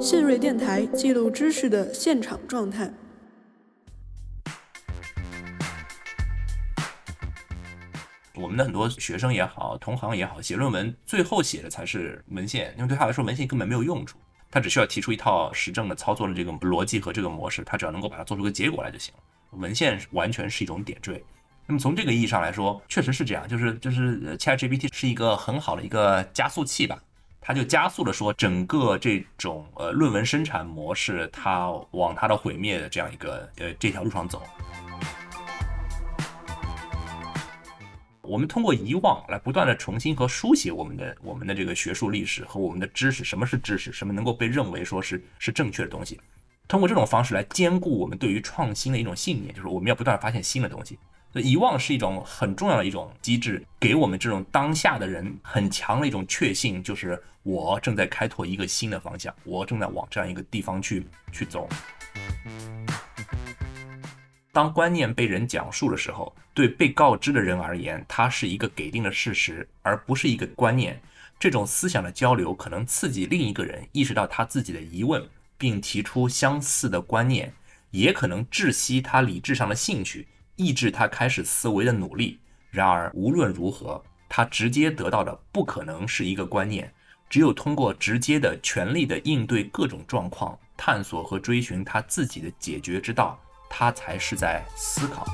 信瑞电台记录知识的现场状态。我们的很多学生也好，同行也好，写论文最后写的才是文献，因为对他来说文献根本没有用处，他只需要提出一套实证的操作的这个逻辑和这个模式，他只要能够把它做出个结果来就行了。文献完全是一种点缀。那么从这个意义上来说，确实是这样，就是就是 ChatGPT 是一个很好的一个加速器吧，它就加速了说整个这种呃论文生产模式，它往它的毁灭的这样一个呃这条路上走。我们通过遗忘来不断的重新和书写我们的我们的这个学术历史和我们的知识，什么是知识，什么能够被认为说是是正确的东西，通过这种方式来兼顾我们对于创新的一种信念，就是我们要不断发现新的东西。所以遗忘是一种很重要的一种机制，给我们这种当下的人很强的一种确信，就是我正在开拓一个新的方向，我正在往这样一个地方去去走。当观念被人讲述的时候，对被告知的人而言，它是一个给定的事实，而不是一个观念。这种思想的交流可能刺激另一个人意识到他自己的疑问，并提出相似的观念，也可能窒息他理智上的兴趣，抑制他开始思维的努力。然而，无论如何，他直接得到的不可能是一个观念。只有通过直接的、全力的应对各种状况，探索和追寻他自己的解决之道。他才是在思考。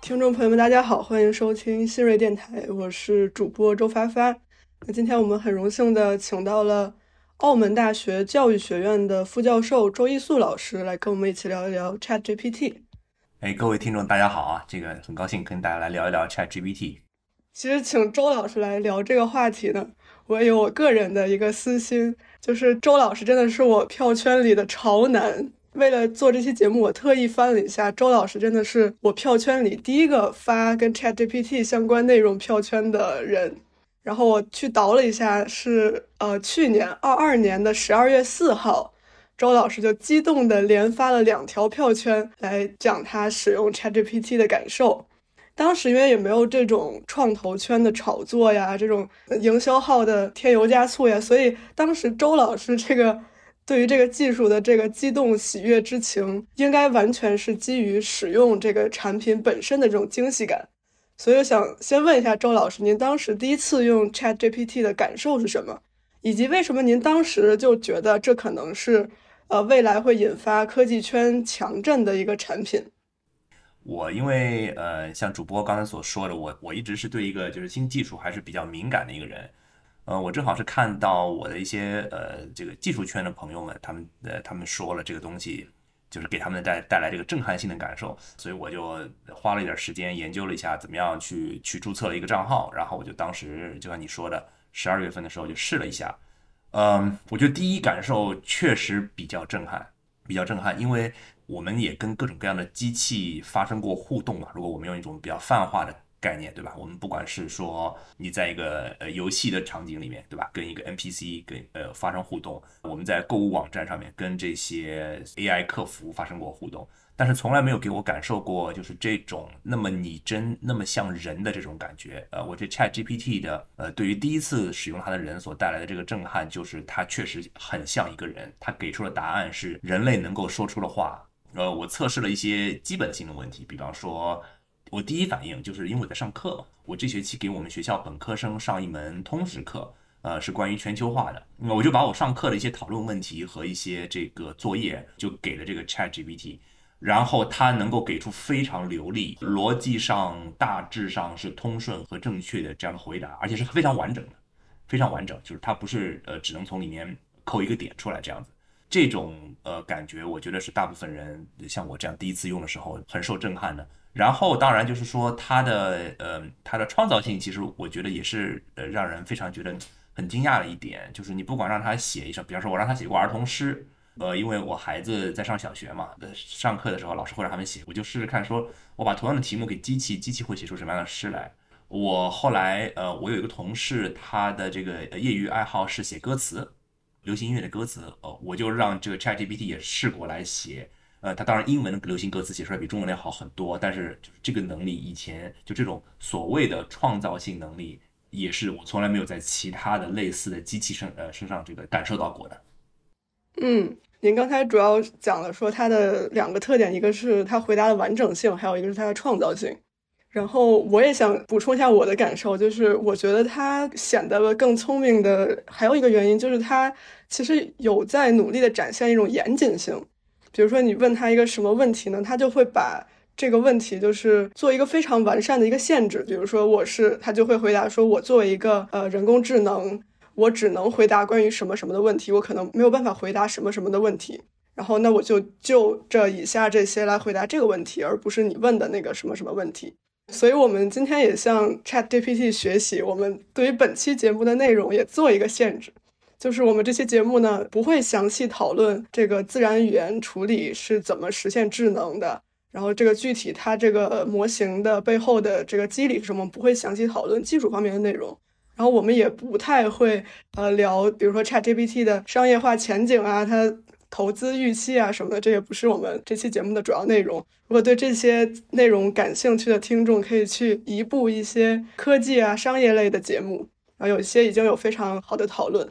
听众朋友们，大家好，欢迎收听新锐电台，我是主播周发发。那今天我们很荣幸的请到了澳门大学教育学院的副教授周一素老师来跟我们一起聊一聊 Chat GPT。哎，各位听众，大家好啊！这个很高兴跟大家来聊一聊 Chat GPT。其实请周老师来聊这个话题呢，我有我个人的一个私心。就是周老师真的是我票圈里的潮男。为了做这期节目，我特意翻了一下，周老师真的是我票圈里第一个发跟 ChatGPT 相关内容票圈的人。然后我去倒了一下，是呃去年二二年的十二月四号，周老师就激动的连发了两条票圈来讲他使用 ChatGPT 的感受。当时因为也没有这种创投圈的炒作呀，这种营销号的添油加醋呀，所以当时周老师这个对于这个技术的这个激动喜悦之情，应该完全是基于使用这个产品本身的这种惊喜感。所以我想先问一下周老师，您当时第一次用 Chat GPT 的感受是什么？以及为什么您当时就觉得这可能是呃未来会引发科技圈强震的一个产品？我因为呃，像主播刚才所说的，我我一直是对一个就是新技术还是比较敏感的一个人，呃，我正好是看到我的一些呃这个技术圈的朋友们，他们呃他们说了这个东西，就是给他们带带来这个震撼性的感受，所以我就花了一点时间研究了一下怎么样去去注册了一个账号，然后我就当时就像你说的，十二月份的时候就试了一下，嗯，我觉得第一感受确实比较震撼，比较震撼，因为。我们也跟各种各样的机器发生过互动嘛？如果我们用一种比较泛化的概念，对吧？我们不管是说你在一个呃游戏的场景里面，对吧？跟一个 NPC 跟呃发生互动，我们在购物网站上面跟这些 AI 客服发生过互动，但是从来没有给我感受过就是这种那么拟真、那么像人的这种感觉。呃，我这 Chat GPT 的呃，对于第一次使用它的人所带来的这个震撼，就是它确实很像一个人，它给出的答案是人类能够说出的话。呃，我测试了一些基本性的问题，比方说，我第一反应就是因为我在上课，我这学期给我们学校本科生上一门通识课，呃，是关于全球化的，那我就把我上课的一些讨论问题和一些这个作业就给了这个 Chat GPT，然后它能够给出非常流利、逻辑上大致上是通顺和正确的这样的回答，而且是非常完整的，非常完整，就是它不是呃只能从里面抠一个点出来这样子。这种呃感觉，我觉得是大部分人像我这样第一次用的时候很受震撼的。然后当然就是说它的呃它的创造性，其实我觉得也是呃让人非常觉得很惊讶的一点。就是你不管让他写一首，比方说我让他写过儿童诗，呃，因为我孩子在上小学嘛，呃上课的时候老师会让他们写，我就试试看，说我把同样的题目给机器，机器会写出什么样的诗来。我后来呃我有一个同事，他的这个业余爱好是写歌词。流行音乐的歌词，哦，我就让这个 ChatGPT 也试过来写，呃，它当然英文的流行歌词写出来比中文要好很多，但是就是这个能力以前就这种所谓的创造性能力，也是我从来没有在其他的类似的机器身呃身上这个感受到过的。嗯，您刚才主要讲了说它的两个特点，一个是它回答的完整性，还有一个是它的创造性。然后我也想补充一下我的感受，就是我觉得它显得更聪明的还有一个原因，就是它其实有在努力的展现一种严谨性。比如说你问他一个什么问题呢，他就会把这个问题就是做一个非常完善的一个限制。比如说我是，他就会回答说，我作为一个呃人工智能。我只能回答关于什么什么的问题，我可能没有办法回答什么什么的问题。然后，那我就就这以下这些来回答这个问题，而不是你问的那个什么什么问题。所以，我们今天也向 Chat GPT 学习，我们对于本期节目的内容也做一个限制，就是我们这期节目呢不会详细讨论这个自然语言处理是怎么实现智能的，然后这个具体它这个模型的背后的这个机理是什么，不会详细讨论技术方面的内容。然后我们也不太会呃聊，比如说 ChatGPT 的商业化前景啊，它投资预期啊什么的，这也不是我们这期节目的主要内容。如果对这些内容感兴趣的听众，可以去移步一些科技啊、商业类的节目，然后有一些已经有非常好的讨论。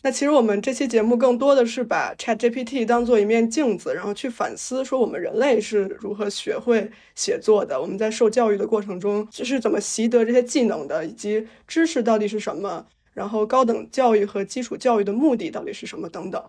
那其实我们这期节目更多的是把 ChatGPT 当做一面镜子，然后去反思说我们人类是如何学会写作的，我们在受教育的过程中是怎么习得这些技能的，以及知识到底是什么，然后高等教育和基础教育的目的到底是什么等等。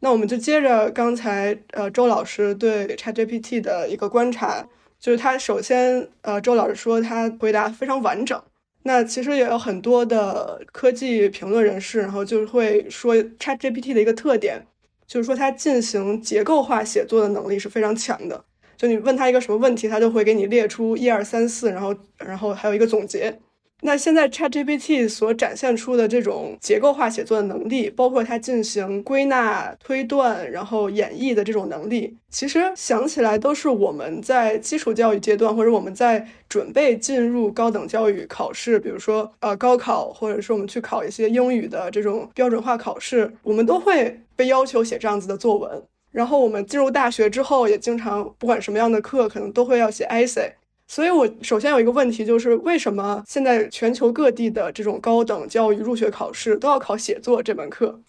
那我们就接着刚才呃周老师对 ChatGPT 的一个观察，就是他首先呃周老师说他回答非常完整。那其实也有很多的科技评论人士，然后就会说 ChatGPT 的一个特点，就是说它进行结构化写作的能力是非常强的。就你问他一个什么问题，他就会给你列出一二三四，然后然后还有一个总结。那现在 ChatGPT 所展现出的这种结构化写作的能力，包括它进行归纳、推断，然后演绎的这种能力，其实想起来都是我们在基础教育阶段，或者我们在准备进入高等教育考试，比如说呃高考，或者是我们去考一些英语的这种标准化考试，我们都会被要求写这样子的作文。然后我们进入大学之后，也经常不管什么样的课，可能都会要写 essay。所以，我首先有一个问题，就是为什么现在全球各地的这种高等教育入学考试都要考写作这门课？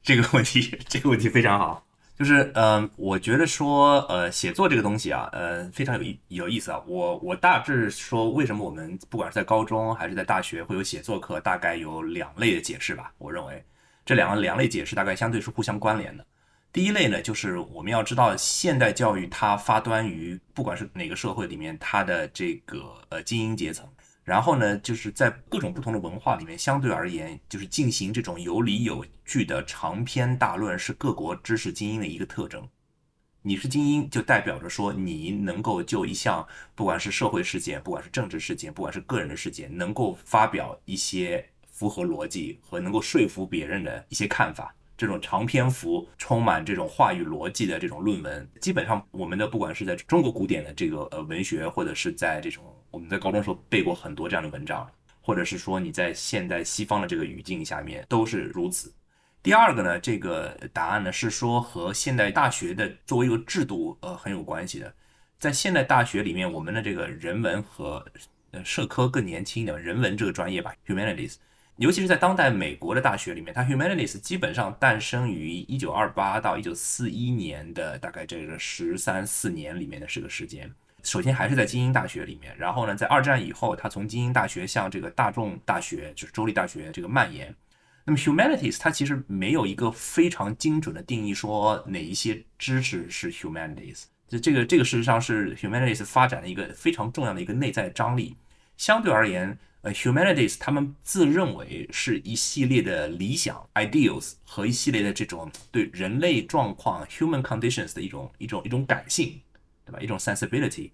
这个问题，这个问题非常好。就是，嗯，我觉得说，呃，写作这个东西啊，呃，非常有意有意思啊。我我大致说，为什么我们不管是在高中还是在大学会有写作课，大概有两类的解释吧。我认为这两个两类解释大概相对是互相关联的。第一类呢，就是我们要知道，现代教育它发端于不管是哪个社会里面，它的这个呃精英阶层，然后呢，就是在各种不同的文化里面，相对而言，就是进行这种有理有据的长篇大论，是各国知识精英的一个特征。你是精英，就代表着说你能够就一项不管是社会事件，不管是政治事件，不管是个人的事件，能够发表一些符合逻辑和能够说服别人的一些看法。这种长篇幅、充满这种话语逻辑的这种论文，基本上我们的不管是在中国古典的这个呃文学，或者是在这种我们在高中时候背过很多这样的文章，或者是说你在现代西方的这个语境下面都是如此。第二个呢，这个答案呢是说和现代大学的作为一个制度呃很有关系的。在现代大学里面，我们的这个人文和呃社科更年轻的人文这个专业吧，humanities。尤其是在当代美国的大学里面，它 humanities 基本上诞生于一九二八到一九四一年的大概这个十三四年里面的这个时间。首先还是在精英大学里面，然后呢，在二战以后，它从精英大学向这个大众大学，就是州立大学这个蔓延。那么 humanities 它其实没有一个非常精准的定义，说哪一些知识是 humanities。就这个这个事实上是 humanities 发展的一个非常重要的一个内在张力。相对而言。呃，humanities 他们自认为是一系列的理想 ideals 和一系列的这种对人类状况 human conditions 的一种一种一种感性，对吧？一种 sensibility。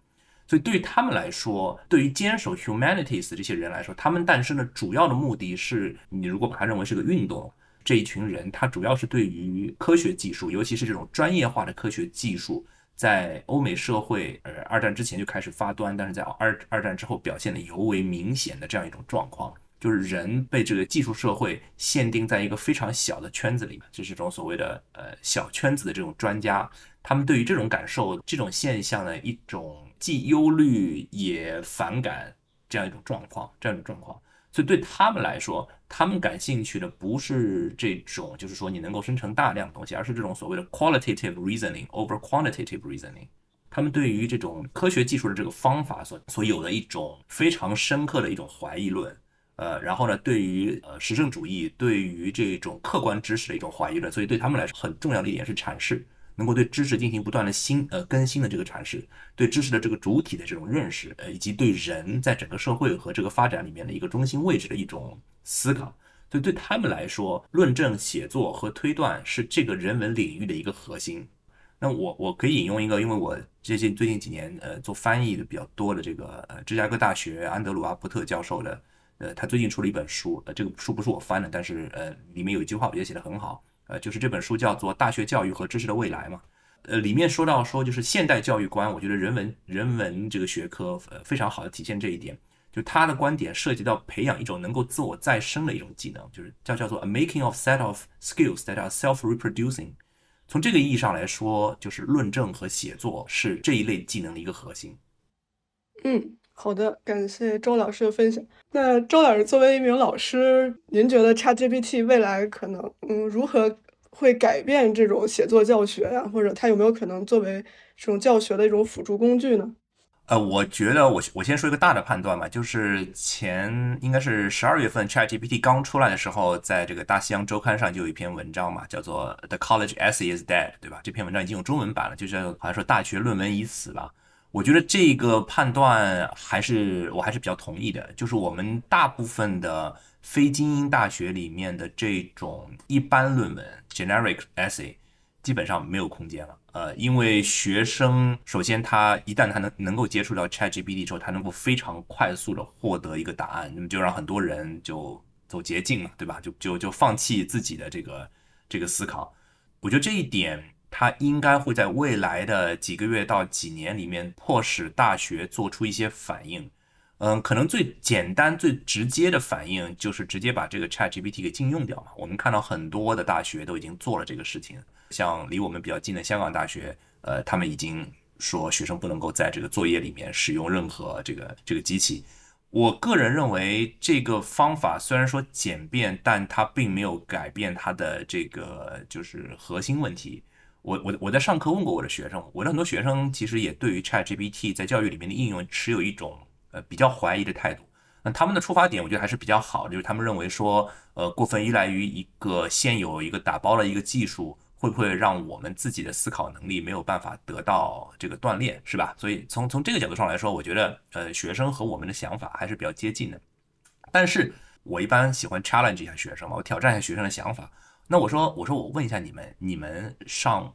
所以对于他们来说，对于坚守 humanities 的这些人来说，他们诞生的主要的目的是，你如果把它认为是个运动，这一群人他主要是对于科学技术，尤其是这种专业化的科学技术。在欧美社会，呃，二战之前就开始发端，但是在二二战之后表现的尤为明显的这样一种状况，就是人被这个技术社会限定在一个非常小的圈子里面，就是这种所谓的呃小圈子的这种专家，他们对于这种感受、这种现象的一种既忧虑也反感这样一种状况，这样一种状况。所以对他们来说，他们感兴趣的不是这种，就是说你能够生成大量的东西，而是这种所谓的 qualitative reasoning over quantitative reasoning。他们对于这种科学技术的这个方法所所有的一种非常深刻的一种怀疑论，呃，然后呢，对于呃实证主义，对于这种客观知识的一种怀疑论，所以对他们来说很重要的一点是阐释。能够对知识进行不断的新呃更新的这个阐释，对知识的这个主体的这种认识，呃，以及对人在整个社会和这个发展里面的一个中心位置的一种思考，所以对他们来说，论证、写作和推断是这个人文领域的一个核心。那我我可以引用一个，因为我最近最近几年呃做翻译的比较多的这个呃芝加哥大学安德鲁阿伯特教授的，呃，他最近出了一本书，呃，这个书不是我翻的，但是呃里面有一句话我觉得写的很好。呃，就是这本书叫做《大学教育和知识的未来》嘛，呃，里面说到说就是现代教育观，我觉得人文人文这个学科呃非常好的体现这一点，就他的观点涉及到培养一种能够自我再生的一种技能，就是叫叫做 a making of set of skills that are self-reproducing。从这个意义上来说，就是论证和写作是这一类技能的一个核心。嗯。好的，感谢周老师的分享。那周老师作为一名老师，您觉得 ChatGPT 未来可能嗯如何会改变这种写作教学呀？或者它有没有可能作为这种教学的一种辅助工具呢？呃，我觉得我我先说一个大的判断吧，就是前应该是十二月份 ChatGPT 刚出来的时候，在这个大西洋周刊上就有一篇文章嘛，叫做 The College Essay is Dead，对吧？这篇文章已经有中文版了，就是好像说大学论文已死了。我觉得这个判断还是我还是比较同意的，就是我们大部分的非精英大学里面的这种一般论文 （generic essay） 基本上没有空间了。呃，因为学生首先他一旦他能能够接触到 ChatGPT 之后，他能够非常快速的获得一个答案，那么就让很多人就走捷径了，对吧？就就就放弃自己的这个这个思考。我觉得这一点。它应该会在未来的几个月到几年里面，迫使大学做出一些反应。嗯，可能最简单、最直接的反应就是直接把这个 ChatGPT 给禁用掉嘛。我们看到很多的大学都已经做了这个事情，像离我们比较近的香港大学，呃，他们已经说学生不能够在这个作业里面使用任何这个这个机器。我个人认为这个方法虽然说简便，但它并没有改变它的这个就是核心问题。我我我在上课问过我的学生，我的很多学生其实也对于 ChatGPT 在教育里面的应用持有一种呃比较怀疑的态度。那他们的出发点我觉得还是比较好的，就是他们认为说，呃，过分依赖于一个现有一个打包的一个技术，会不会让我们自己的思考能力没有办法得到这个锻炼，是吧？所以从从这个角度上来说，我觉得呃学生和我们的想法还是比较接近的。但是我一般喜欢 challenge 一下学生嘛，我挑战一下学生的想法。那我说，我说我问一下你们，你们上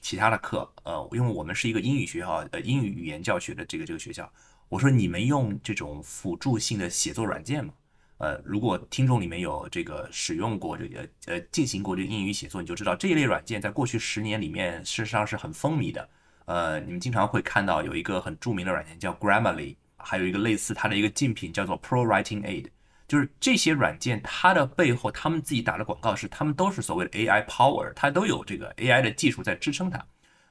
其他的课，呃，因为我们是一个英语学校，呃，英语语言教学的这个这个学校，我说你们用这种辅助性的写作软件吗？呃，如果听众里面有这个使用过这个呃进行过这个英语写作，你就知道这一类软件在过去十年里面事实上是很风靡的。呃，你们经常会看到有一个很著名的软件叫 Grammarly，还有一个类似它的一个竞品叫做 Pro Writing Aid。就是这些软件，它的背后，他们自己打的广告是，他们都是所谓的 AI power，它都有这个 AI 的技术在支撑它。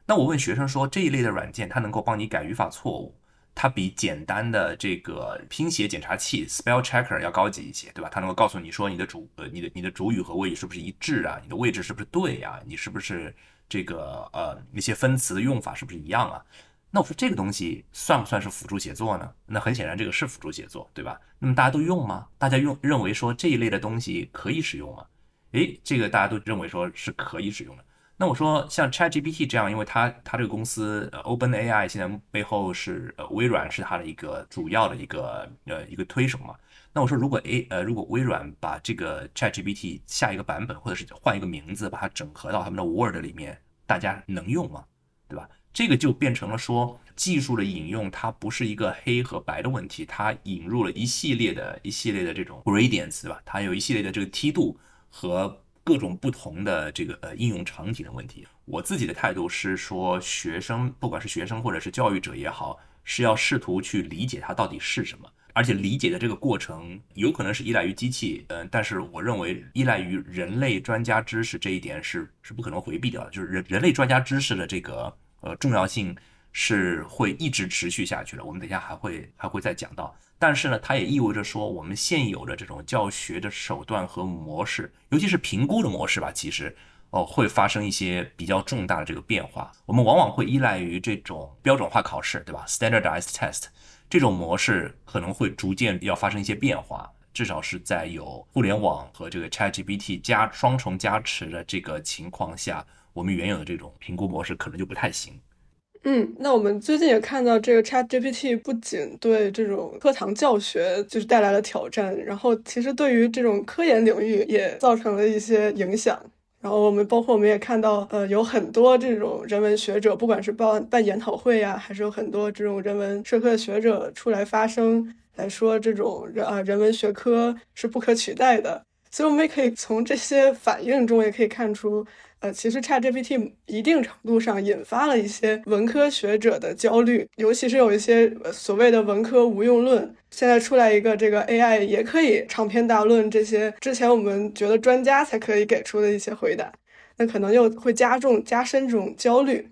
那我问学生说，这一类的软件，它能够帮你改语法错误，它比简单的这个拼写检查器 spell checker 要高级一些，对吧？它能够告诉你说，你的主呃，你的你的主语和谓语是不是一致啊？你的位置是不是对呀？你是不是这个呃那些分词的用法是不是一样啊？那我说这个东西算不算是辅助写作呢？那很显然这个是辅助写作，对吧？那么大家都用吗？大家用认为说这一类的东西可以使用吗？诶，这个大家都认为说是可以使用的。那我说像 ChatGPT 这样，因为它它这个公司 OpenAI 现在背后是呃微软是它的一个主要的一个呃一个推手嘛。那我说如果 A 呃如果微软把这个 ChatGPT 下一个版本或者是换一个名字把它整合到他们的 Word 里面，大家能用吗？对吧？这个就变成了说，技术的引用它不是一个黑和白的问题，它引入了一系列的一系列的这种 gradients，对吧？它有一系列的这个梯度和各种不同的这个呃应用场景的问题。我自己的态度是说，学生不管是学生或者是教育者也好，是要试图去理解它到底是什么，而且理解的这个过程有可能是依赖于机器，嗯，但是我认为依赖于人类专家知识这一点是是不可能回避掉的，就是人人类专家知识的这个。呃，重要性是会一直持续下去的。我们等一下还会还会再讲到。但是呢，它也意味着说，我们现有的这种教学的手段和模式，尤其是评估的模式吧，其实哦会发生一些比较重大的这个变化。我们往往会依赖于这种标准化考试，对吧？Standardized test 这种模式可能会逐渐要发生一些变化，至少是在有互联网和这个 ChatGPT 加双重加持的这个情况下，我们原有的这种评估模式可能就不太行。嗯，那我们最近也看到，这个 Chat GPT 不仅对这种课堂教学就是带来了挑战，然后其实对于这种科研领域也造成了一些影响。然后我们包括我们也看到，呃，有很多这种人文学者，不管是办办研讨会呀，还是有很多这种人文社科的学者出来发声，来说这种人啊人文学科是不可取代的。所以我们也可以从这些反应中也可以看出。呃，其实 ChatGPT 一定程度上引发了一些文科学者的焦虑，尤其是有一些所谓的文科无用论。现在出来一个这个 AI 也可以长篇大论，这些之前我们觉得专家才可以给出的一些回答，那可能又会加重加深这种焦虑。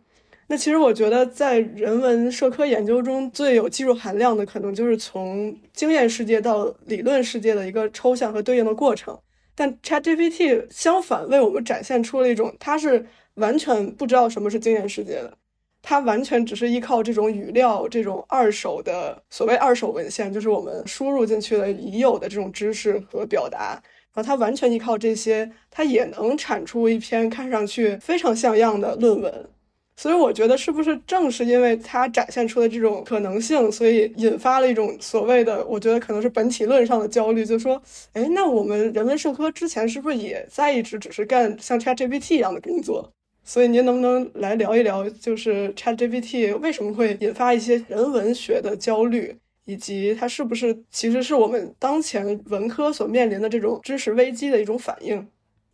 那其实我觉得，在人文社科研究中最有技术含量的，可能就是从经验世界到理论世界的一个抽象和对应的过程。但 ChatGPT 相反为我们展现出了一种，它是完全不知道什么是经验世界的，它完全只是依靠这种语料、这种二手的所谓二手文献，就是我们输入进去的已有的这种知识和表达，然后它完全依靠这些，它也能产出一篇看上去非常像样的论文。所以我觉得，是不是正是因为它展现出的这种可能性，所以引发了一种所谓的，我觉得可能是本体论上的焦虑，就说，哎，那我们人文社科之前是不是也在一直只是干像 ChatGPT 一样的工作？所以您能不能来聊一聊，就是 ChatGPT 为什么会引发一些人文学的焦虑，以及它是不是其实是我们当前文科所面临的这种知识危机的一种反应？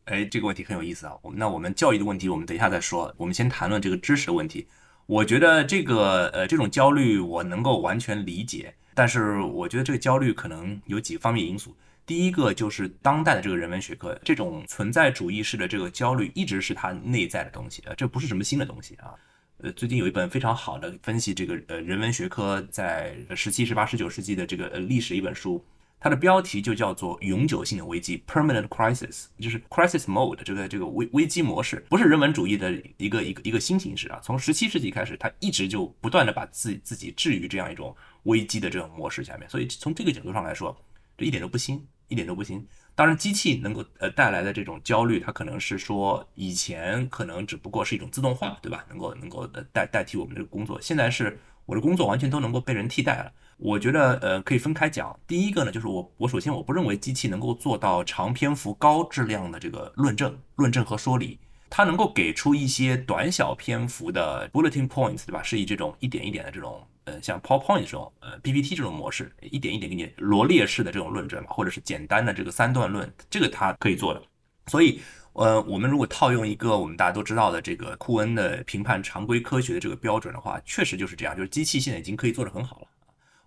哎，这个问题很有意思啊。我们那我们教育的问题，我们等一下再说。我们先谈论这个知识的问题。我觉得这个呃这种焦虑我能够完全理解，但是我觉得这个焦虑可能有几个方面因素。第一个就是当代的这个人文学科，这种存在主义式的这个焦虑一直是它内在的东西啊，这不是什么新的东西啊。呃，最近有一本非常好的分析这个呃人文学科在十七、十八、十九世纪的这个呃历史一本书。它的标题就叫做永久性的危机 （permanent crisis），就是 crisis mode 这个这个危危机模式，不是人文主义的一个一个一个新形式啊。从十七世纪开始，它一直就不断的把自自己置于这样一种危机的这种模式下面。所以从这个角度上来说，这一点都不新，一点都不新。当然，机器能够呃带来的这种焦虑，它可能是说以前可能只不过是一种自动化，对吧？能够能够代代替我们这个工作，现在是我的工作完全都能够被人替代了。我觉得，呃，可以分开讲。第一个呢，就是我，我首先我不认为机器能够做到长篇幅、高质量的这个论证、论证和说理。它能够给出一些短小篇幅的 bulletin points，对吧？是以这种一点一点的这种，呃，像 PowerPoint 这种，呃，PPT 这种模式，一点一点给你罗列式的这种论证嘛，或者是简单的这个三段论，这个它可以做的。所以，呃，我们如果套用一个我们大家都知道的这个库恩的评判常规科学的这个标准的话，确实就是这样，就是机器现在已经可以做得很好了。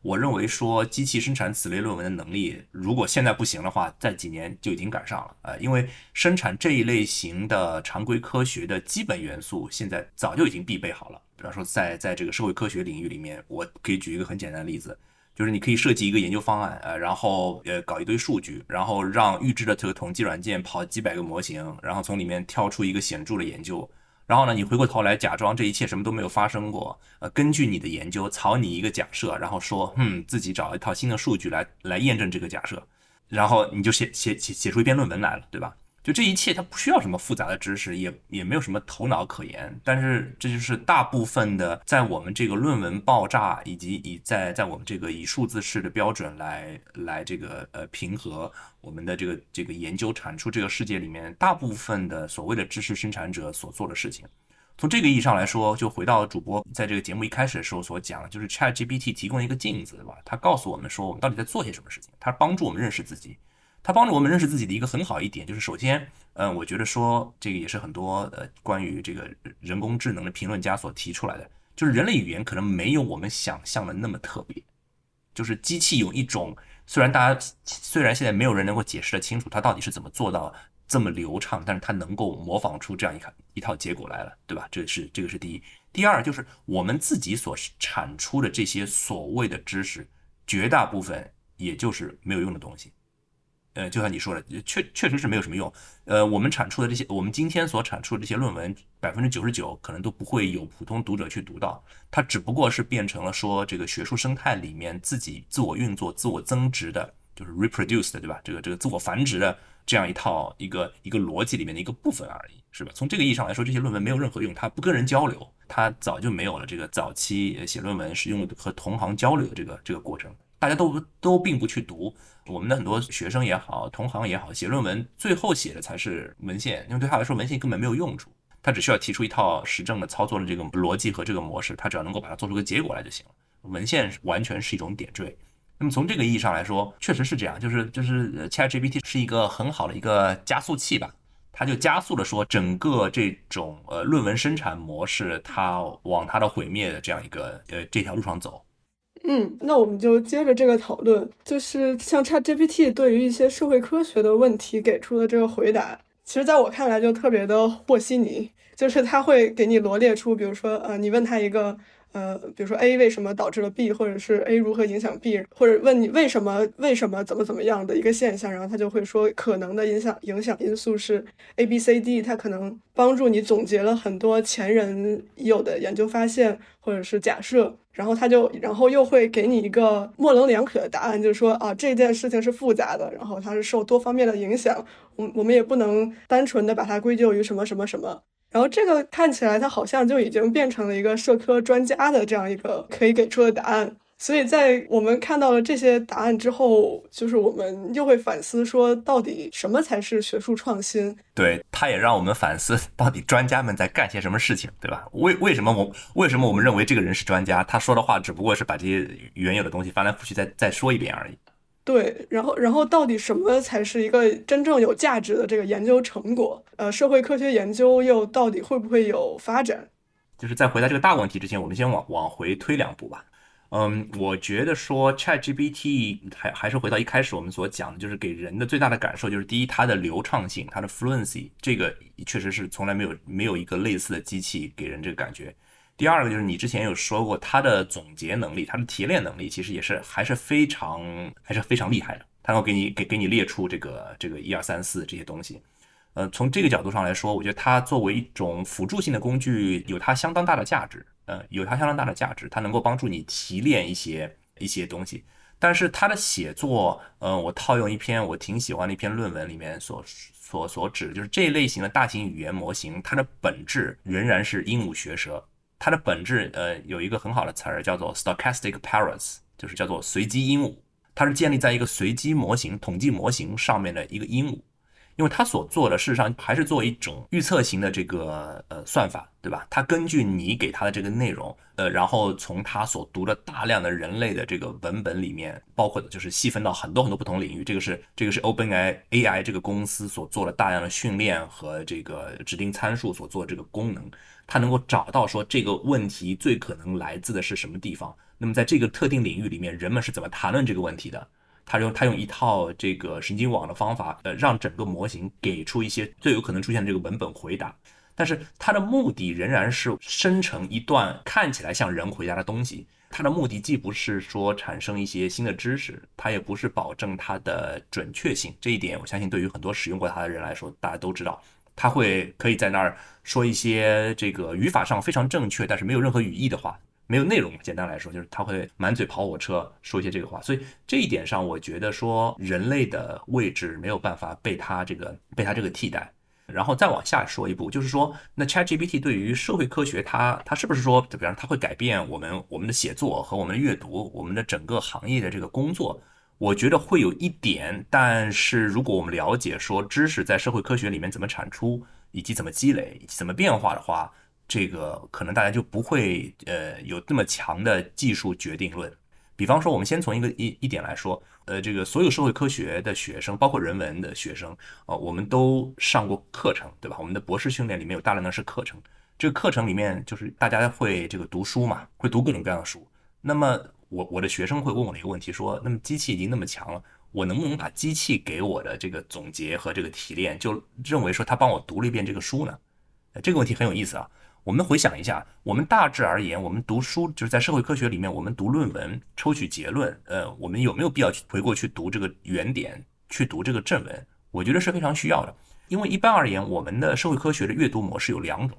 我认为说机器生产此类论文的能力，如果现在不行的话，在几年就已经赶上了。呃，因为生产这一类型的常规科学的基本元素，现在早就已经必备好了。比方说，在在这个社会科学领域里面，我可以举一个很简单的例子，就是你可以设计一个研究方案，呃，然后呃搞一堆数据，然后让预知的这个统计软件跑几百个模型，然后从里面挑出一个显著的研究。然后呢，你回过头来假装这一切什么都没有发生过，呃，根据你的研究草拟一个假设，然后说，嗯，自己找一套新的数据来来验证这个假设，然后你就写写写写出一篇论文来了，对吧？就这一切，它不需要什么复杂的知识，也也没有什么头脑可言。但是这就是大部分的，在我们这个论文爆炸以及以在在我们这个以数字式的标准来来这个呃平和我们的这个这个研究产出这个世界里面，大部分的所谓的知识生产者所做的事情。从这个意义上来说，就回到主播在这个节目一开始的时候所讲，就是 ChatGPT 提供一个镜子，对吧？它告诉我们说我们到底在做些什么事情，它帮助我们认识自己。它帮助我们认识自己的一个很好一点，就是首先，嗯，我觉得说这个也是很多呃关于这个人工智能的评论家所提出来的，就是人类语言可能没有我们想象的那么特别，就是机器有一种虽然大家虽然现在没有人能够解释得清楚它到底是怎么做到这么流畅，但是它能够模仿出这样一套一套结果来了，对吧？这是这个是第一。第二就是我们自己所产出的这些所谓的知识，绝大部分。也就是没有用的东西。呃，就像你说的，确确实是没有什么用。呃，我们产出的这些，我们今天所产出的这些论文，百分之九十九可能都不会有普通读者去读到。它只不过是变成了说这个学术生态里面自己自我运作、自我增值的，就是 reproduce 的，对吧？这个这个自我繁殖的这样一套一个一个逻辑里面的一个部分而已，是吧？从这个意义上来说，这些论文没有任何用，它不跟人交流，它早就没有了这个早期写论文是用和同行交流的这个这个过程。大家都都并不去读，我们的很多学生也好，同行也好，写论文最后写的才是文献，因为对他来说文献根本没有用处，他只需要提出一套实证的操作的这个逻辑和这个模式，他只要能够把它做出个结果来就行了。文献完全是一种点缀。那么从这个意义上来说，确实是这样，就是就是 ChatGPT 是一个很好的一个加速器吧，它就加速了说整个这种呃论文生产模式，它往它的毁灭的这样一个呃这条路上走。嗯，那我们就接着这个讨论，就是像 ChatGPT 对于一些社会科学的问题给出的这个回答，其实在我看来就特别的和稀泥，就是他会给你罗列出，比如说，呃，你问他一个。呃，比如说 A 为什么导致了 B，或者是 A 如何影响 B，或者问你为什么为什么怎么怎么样的一个现象，然后他就会说可能的影响影响因素是 A B C D，他可能帮助你总结了很多前人有的研究发现或者是假设，然后他就然后又会给你一个模棱两可的答案，就是说啊这件事情是复杂的，然后它是受多方面的影响，我我们也不能单纯的把它归咎于什么什么什么。然后这个看起来，它好像就已经变成了一个社科专家的这样一个可以给出的答案。所以在我们看到了这些答案之后，就是我们又会反思说，到底什么才是学术创新？对，他也让我们反思，到底专家们在干些什么事情，对吧？为为什么我为什么我们认为这个人是专家？他说的话只不过是把这些原有的东西翻来覆去再再说一遍而已。对，然后，然后到底什么才是一个真正有价值的这个研究成果？呃，社会科学研究又到底会不会有发展？就是在回答这个大问题之前，我们先往往回推两步吧。嗯，我觉得说 ChatGPT 还还是回到一开始我们所讲的，就是给人的最大的感受就是，第一，它的流畅性，它的 fluency，这个确实是从来没有没有一个类似的机器给人这个感觉。第二个就是你之前有说过，它的总结能力，它的提炼能力，其实也是还是非常还是非常厉害的。它能给你给给你列出这个这个一二三四这些东西。呃，从这个角度上来说，我觉得它作为一种辅助性的工具，有它相当大的价值。呃，有它相当大的价值，它能够帮助你提炼一些一些东西。但是它的写作，呃，我套用一篇我挺喜欢的一篇论文里面所所所指，就是这一类型的大型语言模型，它的本质仍然是鹦鹉学舌。它的本质，呃，有一个很好的词儿叫做 stochastic parrots，就是叫做随机鹦鹉。它是建立在一个随机模型、统计模型上面的一个鹦鹉。因为它所做的事实上还是做一种预测型的这个呃算法，对吧？它根据你给它的这个内容，呃，然后从它所读的大量的人类的这个文本里面，包括的就是细分到很多很多不同领域。这个是这个是 OpenAI AI 这个公司所做的大量的训练和这个指定参数所做的这个功能，他能够找到说这个问题最可能来自的是什么地方。那么在这个特定领域里面，人们是怎么谈论这个问题的？他用他用一套这个神经网的方法，呃，让整个模型给出一些最有可能出现的这个文本回答，但是它的目的仍然是生成一段看起来像人回答的东西。它的目的既不是说产生一些新的知识，它也不是保证它的准确性。这一点，我相信对于很多使用过它的人来说，大家都知道，他会可以在那儿说一些这个语法上非常正确，但是没有任何语义的话。没有内容，简单来说就是他会满嘴跑火车，说一些这个话。所以这一点上，我觉得说人类的位置没有办法被他这个被他这个替代。然后再往下说一步，就是说那 ChatGPT 对于社会科学，它它是不是说，比方说它会改变我们我们的写作和我们的阅读，我们的整个行业的这个工作？我觉得会有一点，但是如果我们了解说知识在社会科学里面怎么产出，以及怎么积累，以及怎么变化的话。这个可能大家就不会呃有那么强的技术决定论。比方说，我们先从一个一一点来说，呃，这个所有社会科学的学生，包括人文的学生，呃，我们都上过课程，对吧？我们的博士训练里面有大量的是课程。这个课程里面就是大家会这个读书嘛，会读各种各样的书。那么我我的学生会问我的一个问题说，那么机器已经那么强了，我能不能把机器给我的这个总结和这个提炼，就认为说他帮我读了一遍这个书呢？这个问题很有意思啊。我们回想一下，我们大致而言，我们读书就是在社会科学里面，我们读论文抽取结论，呃，我们有没有必要去回过去读这个原点，去读这个正文？我觉得是非常需要的，因为一般而言，我们的社会科学的阅读模式有两种，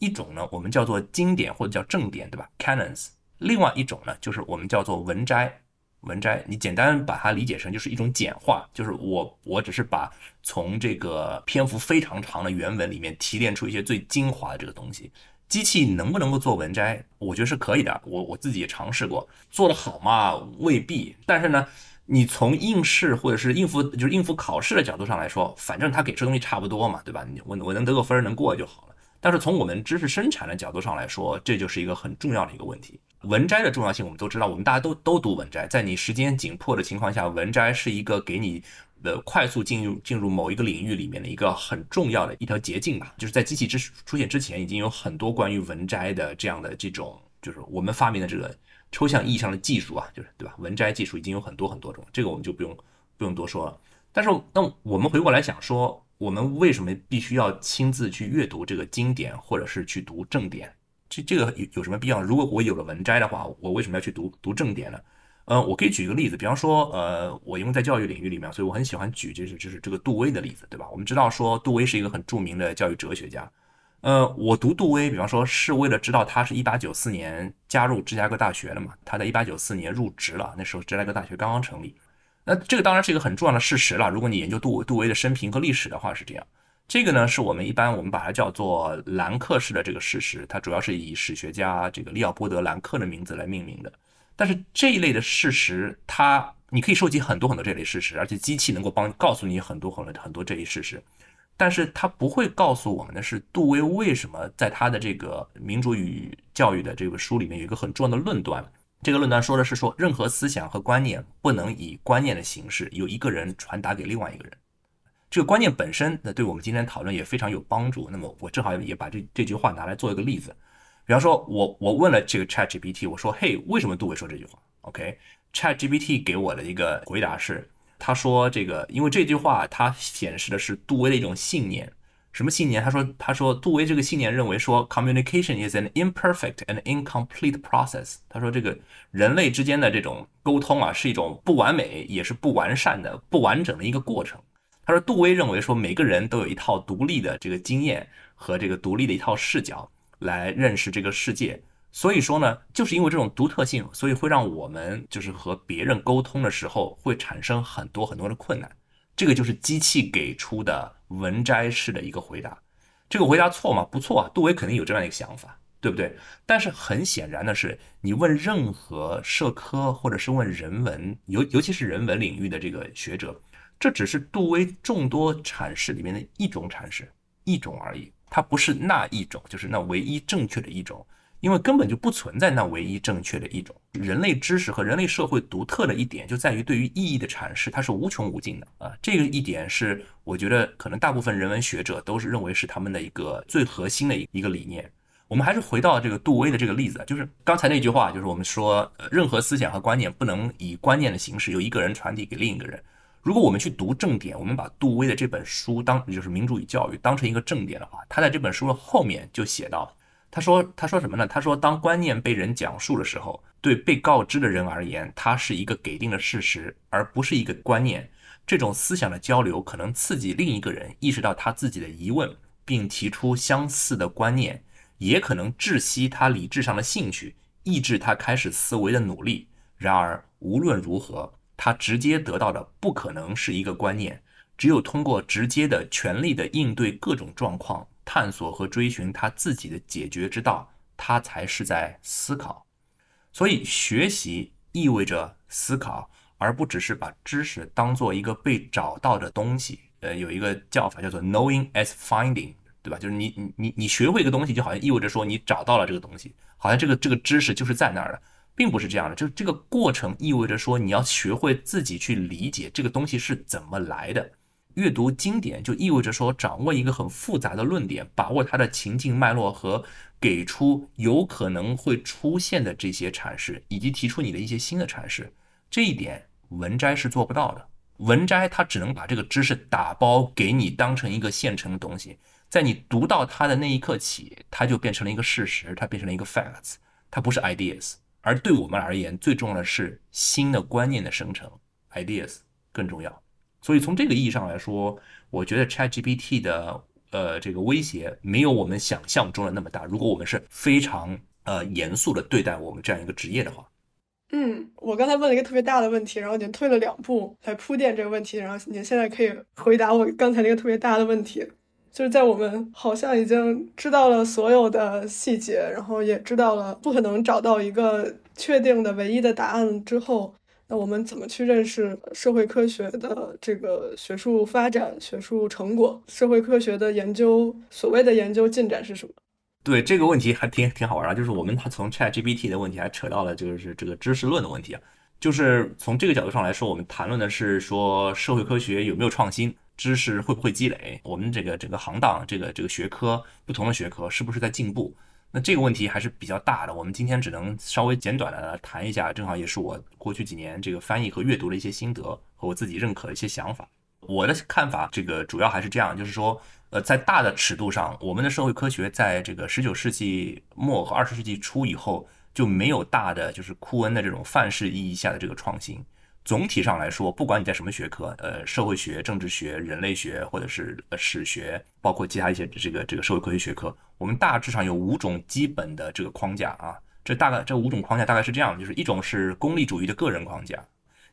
一种呢，我们叫做经典或者叫正典，对吧？Canons。另外一种呢，就是我们叫做文摘。文摘，你简单把它理解成就是一种简化，就是我我只是把从这个篇幅非常长的原文里面提炼出一些最精华的这个东西。机器能不能够做文摘？我觉得是可以的。我我自己也尝试过，做得好嘛未必。但是呢，你从应试或者是应付就是应付考试的角度上来说，反正他给出东西差不多嘛，对吧？我我能得个分能过就好了。但是从我们知识生产的角度上来说，这就是一个很重要的一个问题。文摘的重要性我们都知道，我们大家都都读文摘，在你时间紧迫的情况下，文摘是一个给你的快速进入进入某一个领域里面的一个很重要的一条捷径吧。就是在机器之出现之前，已经有很多关于文摘的这样的这种，就是我们发明的这个抽象意义上的技术啊，就是对吧？文摘技术已经有很多很多种，这个我们就不用不用多说了。但是那我们回过来想说，我们为什么必须要亲自去阅读这个经典，或者是去读正典？这这个有有什么必要？如果我有了文摘的话，我为什么要去读读正典呢？呃，我可以举一个例子，比方说，呃，我因为在教育领域里面，所以我很喜欢举就是就是这个杜威的例子，对吧？我们知道说杜威是一个很著名的教育哲学家。呃，我读杜威，比方说是为了知道他是一八九四年加入芝加哥大学的嘛？他在一八九四年入职了，那时候芝加哥大学刚刚成立。那这个当然是一个很重要的事实了。如果你研究杜杜威的生平和历史的话，是这样。这个呢，是我们一般我们把它叫做兰克式的这个事实，它主要是以史学家这个利奥波德·兰克的名字来命名的。但是这一类的事实，它你可以收集很多很多这类事实，而且机器能够帮告诉你很多很多很多这一事实，但是它不会告诉我们的是杜威为什么在他的这个民主与教育的这本书里面有一个很重要的论断。这个论断说的是说，任何思想和观念不能以观念的形式由一个人传达给另外一个人。这个观念本身，那对我们今天讨论也非常有帮助。那么我正好也把这这句话拿来做一个例子，比方说，我我问了这个 Chat GPT，我说，嘿，为什么杜威说这句话？OK，Chat GPT 给我的一个回答是，他说这个，因为这句话它显示的是杜威的一种信念。什么信念？他说，他说杜威这个信念认为说，communication is an imperfect and incomplete process。他说这个人类之间的这种沟通啊，是一种不完美也是不完善的、不完整的一个过程。他说，杜威认为说，每个人都有一套独立的这个经验和这个独立的一套视角来认识这个世界。所以说呢，就是因为这种独特性，所以会让我们就是和别人沟通的时候会产生很多很多的困难。这个就是机器给出的文摘式的一个回答。这个回答错吗？不错啊，杜威肯定有这样一个想法，对不对？但是很显然的是，你问任何社科或者是问人文，尤尤其是人文领域的这个学者。这只是杜威众多阐释里面的一种阐释，一种而已，它不是那一种，就是那唯一正确的一种，因为根本就不存在那唯一正确的一种。人类知识和人类社会独特的一点就在于对于意义的阐释，它是无穷无尽的啊！这个一点是我觉得可能大部分人文学者都是认为是他们的一个最核心的一一个理念。我们还是回到这个杜威的这个例子，就是刚才那句话，就是我们说，任何思想和观念不能以观念的形式由一个人传递给另一个人。如果我们去读正典，我们把杜威的这本书当就是《民主与教育》当成一个正典的话，他在这本书的后面就写到，他说他说什么呢？他说当观念被人讲述的时候，对被告知的人而言，它是一个给定的事实，而不是一个观念。这种思想的交流可能刺激另一个人意识到他自己的疑问，并提出相似的观念，也可能窒息他理智上的兴趣，抑制他开始思维的努力。然而无论如何。他直接得到的不可能是一个观念，只有通过直接的、全力的应对各种状况，探索和追寻他自己的解决之道，他才是在思考。所以，学习意味着思考，而不只是把知识当做一个被找到的东西。呃，有一个叫法叫做 knowing as finding，对吧？就是你你你你学会一个东西，就好像意味着说你找到了这个东西，好像这个这个知识就是在那儿的。并不是这样的，就是这个过程意味着说，你要学会自己去理解这个东西是怎么来的。阅读经典就意味着说，掌握一个很复杂的论点，把握它的情境脉络和给出有可能会出现的这些阐释，以及提出你的一些新的阐释。这一点文摘是做不到的。文摘它只能把这个知识打包给你，当成一个现成的东西。在你读到它的那一刻起，它就变成了一个事实，它变成了一个 facts，它不是 ideas。而对我们而言，最重要的是新的观念的生成，ideas 更重要。所以从这个意义上来说，我觉得 ChatGPT 的呃这个威胁没有我们想象中的那么大。如果我们是非常呃严肃的对待我们这样一个职业的话，嗯，我刚才问了一个特别大的问题，然后您退了两步来铺垫这个问题，然后您现在可以回答我刚才那个特别大的问题。就是在我们好像已经知道了所有的细节，然后也知道了不可能找到一个确定的唯一的答案之后，那我们怎么去认识社会科学的这个学术发展、学术成果？社会科学的研究，所谓的研究进展是什么？对这个问题还挺挺好玩啊，就是我们从 ChatGPT 的问题还扯到了就是这个知识论的问题啊，就是从这个角度上来说，我们谈论的是说社会科学有没有创新。知识会不会积累？我们这个整个行当，这个这个学科，不同的学科是不是在进步？那这个问题还是比较大的。我们今天只能稍微简短的谈一下，正好也是我过去几年这个翻译和阅读的一些心得和我自己认可的一些想法。我的看法，这个主要还是这样，就是说，呃，在大的尺度上，我们的社会科学在这个十九世纪末和二十世纪初以后就没有大的就是库恩的这种范式意义下的这个创新。总体上来说，不管你在什么学科，呃，社会学、政治学、人类学，或者是呃史学，包括其他一些这个这个社会科学学科，我们大致上有五种基本的这个框架啊。这大概这五种框架大概是这样的：就是一种是功利主义的个人框架，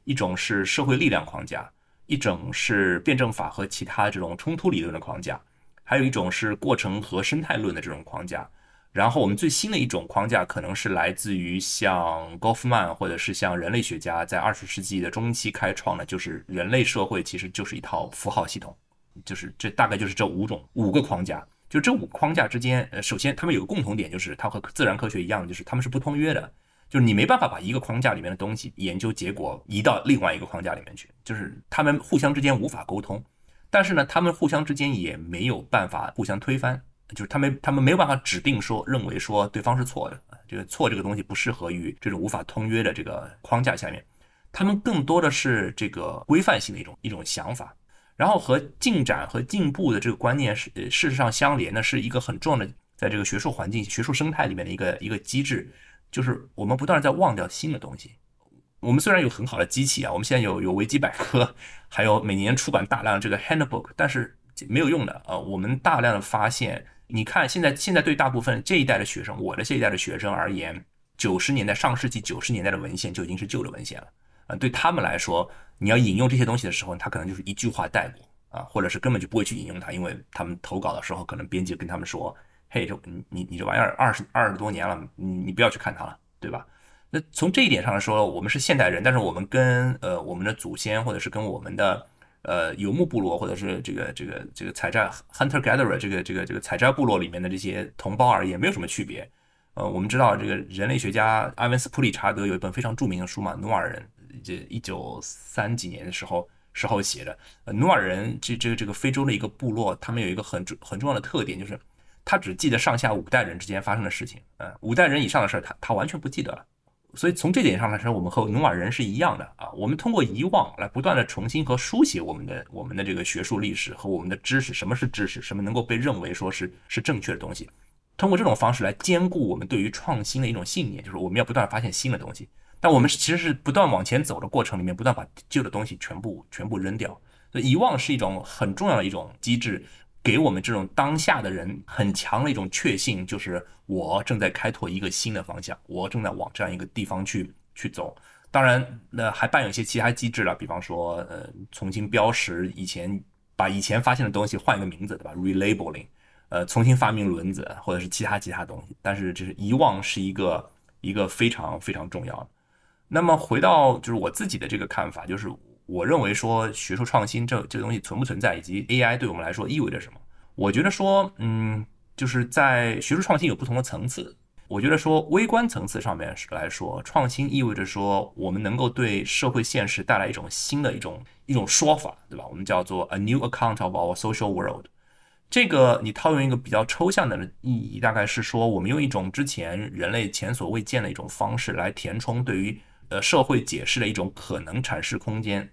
一种是社会力量框架，一种是辩证法和其他这种冲突理论的框架，还有一种是过程和生态论的这种框架。然后我们最新的一种框架可能是来自于像高夫曼或者是像人类学家在二十世纪的中期开创的，就是人类社会其实就是一套符号系统，就是这大概就是这五种五个框架。就这五个框架之间，呃，首先他们有个共同点，就是它和自然科学一样，就是他们是不通约的，就是你没办法把一个框架里面的东西研究结果移到另外一个框架里面去，就是他们互相之间无法沟通。但是呢，他们互相之间也没有办法互相推翻。就是他们，他们没有办法指定说认为说对方是错的，这个错这个东西不适合于这种无法通约的这个框架下面，他们更多的是这个规范性的一种一种想法，然后和进展和进步的这个观念是事实上相连的，是一个很重要的在这个学术环境、学术生态里面的一个一个机制，就是我们不断在忘掉新的东西。我们虽然有很好的机器啊，我们现在有有维基百科，还有每年出版大量这个 handbook，但是没有用的啊，我们大量的发现。你看，现在现在对大部分这一代的学生，我的这一代的学生而言，九十年代上世纪九十年代的文献就已经是旧的文献了啊。对他们来说，你要引用这些东西的时候，他可能就是一句话带过啊，或者是根本就不会去引用它，因为他们投稿的时候，可能编辑跟他们说：“嘿，这你你这玩意儿二十二十多年了，你你不要去看它了，对吧？”那从这一点上来说，我们是现代人，但是我们跟呃我们的祖先，或者是跟我们的。呃，游牧部落或者是这个这个这个采摘 hunter gatherer 这个这个这个采摘部落里面的这些同胞而言，没有什么区别。呃，我们知道这个人类学家埃文斯普理查德有一本非常著名的书嘛，《努尔人》，这一九三几年的时候时候写的。呃，努尔人这这个这个非洲的一个部落，他们有一个很重很重要的特点，就是他只记得上下五代人之间发生的事情。呃，五代人以上的事儿，他他完全不记得了。所以从这点上来说，我们和努尔人是一样的啊。我们通过遗忘来不断的重新和书写我们的我们的这个学术历史和我们的知识。什么是知识？什么能够被认为说是是正确的东西？通过这种方式来兼顾我们对于创新的一种信念，就是我们要不断发现新的东西。但我们其实是不断往前走的过程里面，不断把旧的东西全部全部扔掉。所以遗忘是一种很重要的一种机制。给我们这种当下的人很强的一种确信，就是我正在开拓一个新的方向，我正在往这样一个地方去去走。当然，那还伴有一些其他机制了，比方说，呃，重新标识以前把以前发现的东西换一个名字，对吧？relabeling，呃，重新发明轮子，或者是其他其他东西。但是，就是遗忘是一个一个非常非常重要的。那么，回到就是我自己的这个看法，就是。我认为说学术创新这这个东西存不存在，以及 AI 对我们来说意味着什么？我觉得说，嗯，就是在学术创新有不同的层次。我觉得说微观层次上面来说，创新意味着说我们能够对社会现实带来一种新的一种一种说法，对吧？我们叫做 a new account of our social world。这个你套用一个比较抽象的意义，大概是说我们用一种之前人类前所未见的一种方式来填充对于呃社会解释的一种可能阐释空间。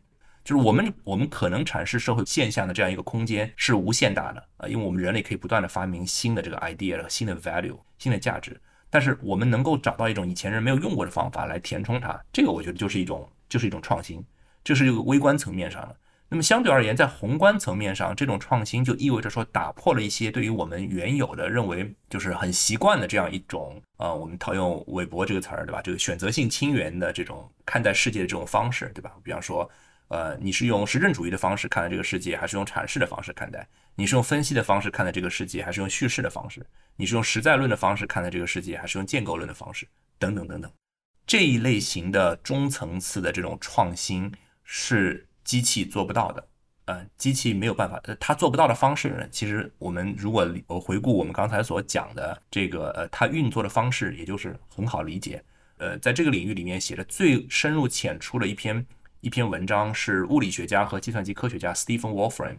就是我们我们可能阐释社会现象的这样一个空间是无限大的啊，因为我们人类可以不断的发明新的这个 idea、新的 value、新的价值，但是我们能够找到一种以前人没有用过的方法来填充它，这个我觉得就是一种就是一种创新，这是一个微观层面上的。那么相对而言，在宏观层面上，这种创新就意味着说，打破了一些对于我们原有的认为就是很习惯的这样一种，呃，我们套用韦伯这个词儿，对吧？这个选择性亲缘的这种看待世界的这种方式，对吧？比方说，呃，你是用实证主义的方式看待这个世界，还是用阐释的方式看待？你是用分析的方式看待这个世界，还是用叙事的方式？你是用实在论的方式看待这个世界，还是用建构论的方式？等等等等，这一类型的中层次的这种创新是。机器做不到的，呃，机器没有办法，呃，它做不到的方式呢？其实我们如果回顾我们刚才所讲的这个，呃，它运作的方式，也就是很好理解。呃，在这个领域里面写的最深入浅出的一篇一篇文章是物理学家和计算机科学家 Stephen Wolfram，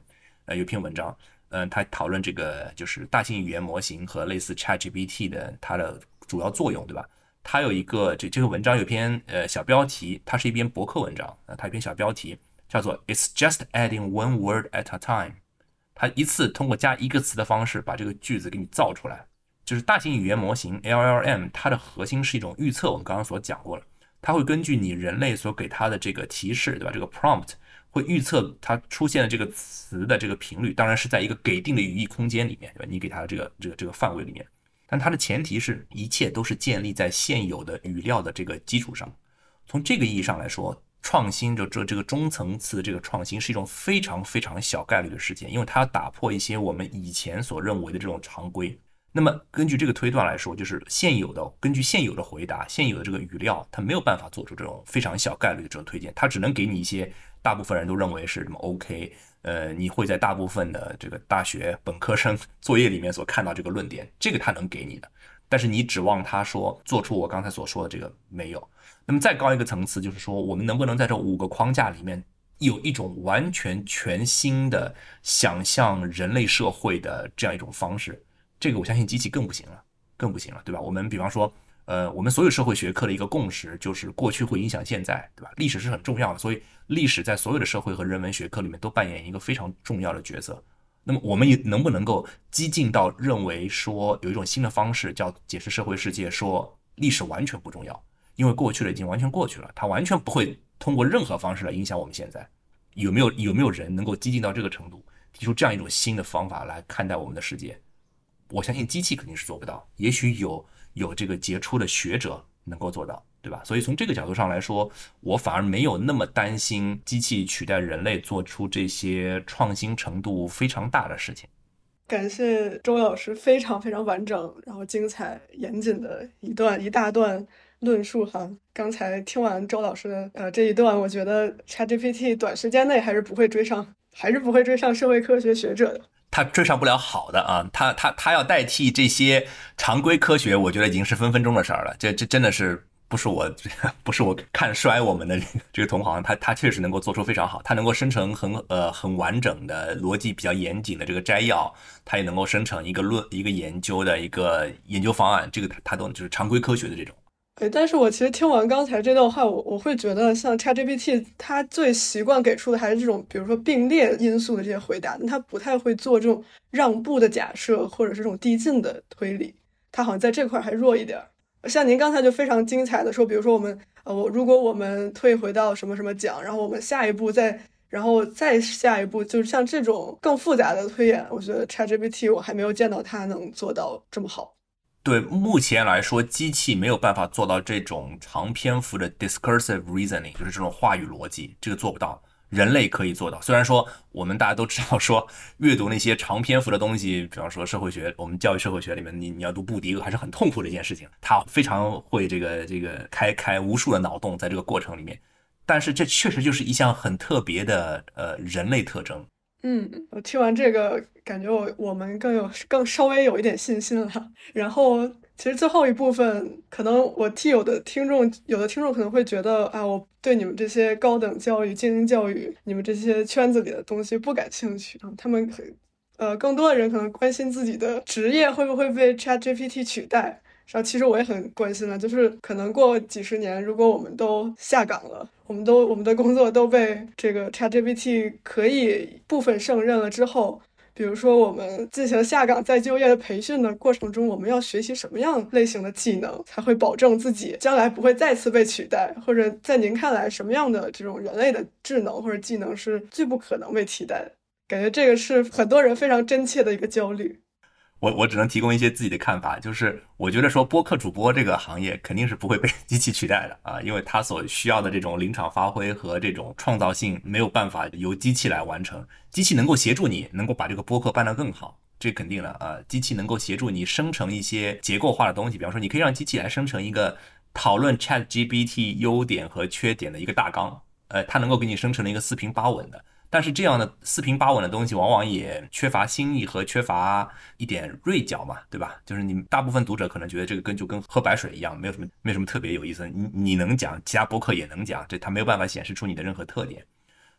呃，有篇文章，嗯，他讨论这个就是大型语言模型和类似 ChatGPT 的它的主要作用，对吧？他有一个这这个文章有篇呃小标题，它是一篇博客文章，呃，它一篇小标题。叫做 "It's just adding one word at a time"，它一次通过加一个词的方式把这个句子给你造出来。就是大型语言模型 LLM，它的核心是一种预测。我们刚刚所讲过了，它会根据你人类所给它的这个提示，对吧？这个 prompt 会预测它出现的这个词的这个频率，当然是在一个给定的语义空间里面，对吧？你给它的这个这个这个范围里面。但它的前提是一切都是建立在现有的语料的这个基础上。从这个意义上来说。创新就这这个中层次的这个创新是一种非常非常小概率的事件，因为它要打破一些我们以前所认为的这种常规。那么根据这个推断来说，就是现有的根据现有的回答、现有的这个语料，它没有办法做出这种非常小概率的这种推荐，它只能给你一些大部分人都认为是什么 OK，呃，你会在大部分的这个大学本科生作业里面所看到这个论点，这个它能给你的。但是你指望他说做出我刚才所说的这个没有，那么再高一个层次就是说，我们能不能在这五个框架里面有一种完全全新的想象人类社会的这样一种方式？这个我相信机器更不行了，更不行了，对吧？我们比方说，呃，我们所有社会学科的一个共识就是过去会影响现在，对吧？历史是很重要的，所以历史在所有的社会和人文学科里面都扮演一个非常重要的角色。那么我们也能不能够激进到认为说有一种新的方式叫解释社会世界，说历史完全不重要，因为过去了已经完全过去了，它完全不会通过任何方式来影响我们现在。有没有有没有人能够激进到这个程度，提出这样一种新的方法来看待我们的世界？我相信机器肯定是做不到，也许有有这个杰出的学者能够做到。对吧？所以从这个角度上来说，我反而没有那么担心机器取代人类做出这些创新程度非常大的事情。感谢周老师非常非常完整、然后精彩严谨的一段一大段论述哈。刚才听完周老师的呃这一段，我觉得 ChatGPT 短时间内还是不会追上，还是不会追上社会科学学者的。他追上不了好的啊，他他他要代替这些常规科学，我觉得已经是分分钟的事儿了。这这真的是。不是我，不是我看衰我们的这个同行，他他确实能够做出非常好，他能够生成很呃很完整的逻辑比较严谨的这个摘要，他也能够生成一个论一个研究的一个研究方案，这个他他都就是常规科学的这种。哎，但是我其实听完刚才这段话，我我会觉得像 ChatGPT，它最习惯给出的还是这种，比如说并列因素的这些回答，它不太会做这种让步的假设或者是这种递进的推理，它好像在这块还弱一点。像您刚才就非常精彩的说，比如说我们呃，我如果我们退回到什么什么讲，然后我们下一步再，然后再下一步，就是像这种更复杂的推演，我觉得 ChatGPT 我还没有见到它能做到这么好。对，目前来说，机器没有办法做到这种长篇幅的 discursive reasoning，就是这种话语逻辑，这个做不到。人类可以做到，虽然说我们大家都知道，说阅读那些长篇幅的东西，比方说社会学，我们教育社会学里面，你你要读布迪厄还是很痛苦的一件事情，他非常会这个这个开开无数的脑洞在这个过程里面，但是这确实就是一项很特别的呃人类特征。嗯，我听完这个，感觉我我们更有更稍微有一点信心了，然后。其实最后一部分，可能我替有的听众，有的听众可能会觉得啊，我对你们这些高等教育、精英教育，你们这些圈子里的东西不感兴趣啊。他们，呃，更多的人可能关心自己的职业会不会被 ChatGPT 取代。然后其实我也很关心了，就是可能过几十年，如果我们都下岗了，我们都我们的工作都被这个 ChatGPT 可以部分胜任了之后，比如说我们进行下岗再就业的培训的过程中，我们要学习什么样类型的技能，才会保证自己将来不会再次被取代？或者在您看来，什么样的这种人类的智能或者技能是最不可能被替代的？感觉这个是很多人非常真切的一个焦虑。我我只能提供一些自己的看法，就是我觉得说播客主播这个行业肯定是不会被机器取代的啊，因为它所需要的这种临场发挥和这种创造性没有办法由机器来完成，机器能够协助你能够把这个播客办得更好，这肯定了啊，机器能够协助你生成一些结构化的东西，比方说你可以让机器来生成一个讨论 Chat GPT 优点和缺点的一个大纲，呃，它能够给你生成了一个四平八稳的。但是这样的四平八稳的东西，往往也缺乏新意和缺乏一点锐角嘛，对吧？就是你大部分读者可能觉得这个跟就跟喝白水一样，没有什么没有什么特别有意思。你你能讲，其他博客也能讲，这它没有办法显示出你的任何特点。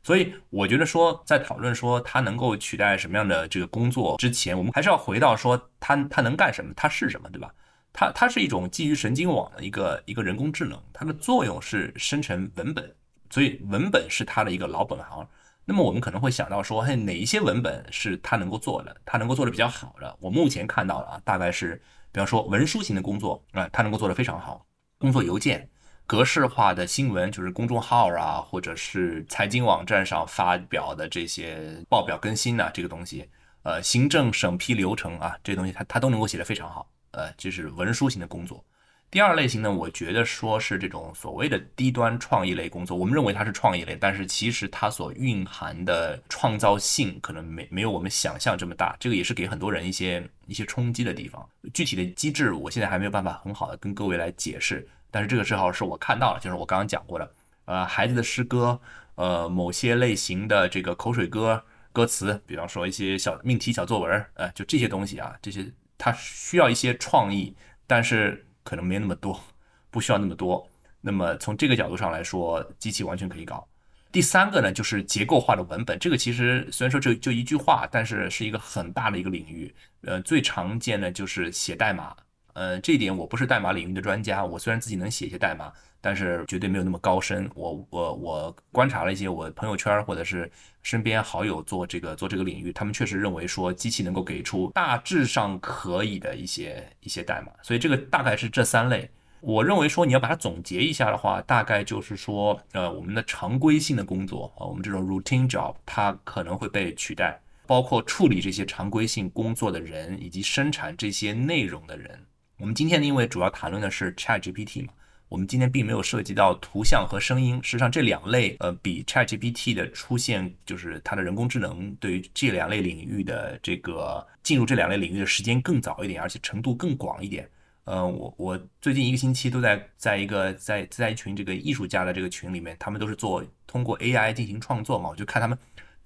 所以我觉得说，在讨论说它能够取代什么样的这个工作之前，我们还是要回到说它它能干什么，它是什么，对吧？它它是一种基于神经网的一个一个人工智能，它的作用是生成文本，所以文本是它的一个老本行。那么我们可能会想到说，嘿，哪一些文本是他能够做的，他能够做的比较好的？我目前看到的啊，大概是，比方说文书型的工作啊，他能够做得非常好。工作邮件、格式化的新闻，就是公众号啊，或者是财经网站上发表的这些报表更新呐，这个东西，呃，行政审批流程啊，这些东西他他都能够写得非常好。呃，就是文书型的工作。第二类型呢，我觉得说是这种所谓的低端创意类工作，我们认为它是创意类，但是其实它所蕴含的创造性可能没没有我们想象这么大，这个也是给很多人一些一些冲击的地方。具体的机制，我现在还没有办法很好的跟各位来解释，但是这个正好是我看到了，就是我刚刚讲过的，呃，孩子的诗歌，呃，某些类型的这个口水歌歌词，比方说一些小命题小作文，呃，就这些东西啊，这些它需要一些创意，但是。可能没那么多，不需要那么多。那么从这个角度上来说，机器完全可以搞。第三个呢，就是结构化的文本。这个其实虽然说就就一句话，但是是一个很大的一个领域。呃，最常见的就是写代码。呃，这一点我不是代码领域的专家，我虽然自己能写一些代码。但是绝对没有那么高深。我我我观察了一些我朋友圈或者是身边好友做这个做这个领域，他们确实认为说机器能够给出大致上可以的一些一些代码。所以这个大概是这三类。我认为说你要把它总结一下的话，大概就是说，呃，我们的常规性的工作啊，我们这种 routine job 它可能会被取代，包括处理这些常规性工作的人以及生产这些内容的人。我们今天呢因为主要谈论的是 ChatGPT 嘛。我们今天并没有涉及到图像和声音，事实上这两类呃比 ChatGPT 的出现，就是它的人工智能对于这两类领域的这个进入这两类领域的时间更早一点，而且程度更广一点。呃，我我最近一个星期都在在一个在在一群这个艺术家的这个群里面，他们都是做通过 AI 进行创作嘛，我就看他们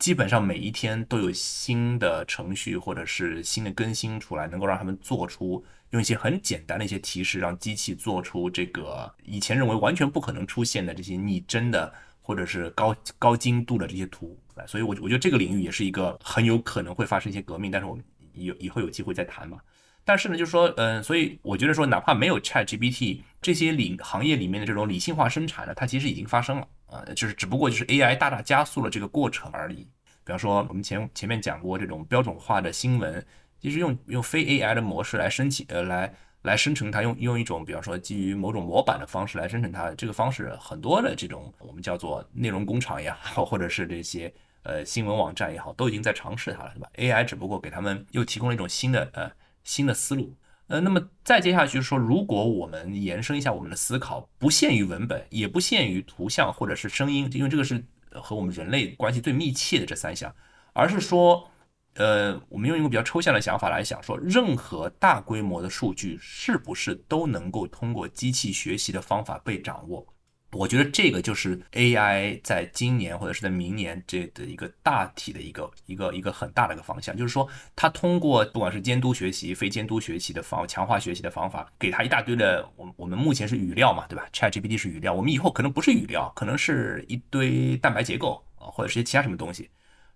基本上每一天都有新的程序或者是新的更新出来，能够让他们做出。用一些很简单的一些提示，让机器做出这个以前认为完全不可能出现的这些拟真的或者是高高精度的这些图。所以，我我觉得这个领域也是一个很有可能会发生一些革命。但是我们有以后有机会再谈嘛。但是呢，就是说，嗯，所以我觉得说，哪怕没有 ChatGPT 这些领行业里面的这种理性化生产呢，它其实已经发生了啊，就是只不过就是 AI 大大加速了这个过程而已。比方说，我们前前面讲过这种标准化的新闻。其实用用非 AI 的模式来申请，呃，来来生成它，用用一种比方说基于某种模板的方式来生成它，这个方式很多的这种我们叫做内容工厂也好，或者是这些呃新闻网站也好，都已经在尝试它了，对吧？AI 只不过给他们又提供了一种新的呃新的思路，呃，那么再接下去说，如果我们延伸一下我们的思考，不限于文本，也不限于图像或者是声音，因为这个是和我们人类关系最密切的这三项，而是说。呃，我们用一个比较抽象的想法来想，说任何大规模的数据是不是都能够通过机器学习的方法被掌握？我觉得这个就是 AI 在今年或者是在明年这的一个大体的一个一个一个很大的一个方向，就是说它通过不管是监督学习、非监督学习的方强化学习的方法，给它一大堆的，我我们目前是语料嘛，对吧？ChatGPT 是语料，我们以后可能不是语料，可能是一堆蛋白结构啊，或者是些其他什么东西。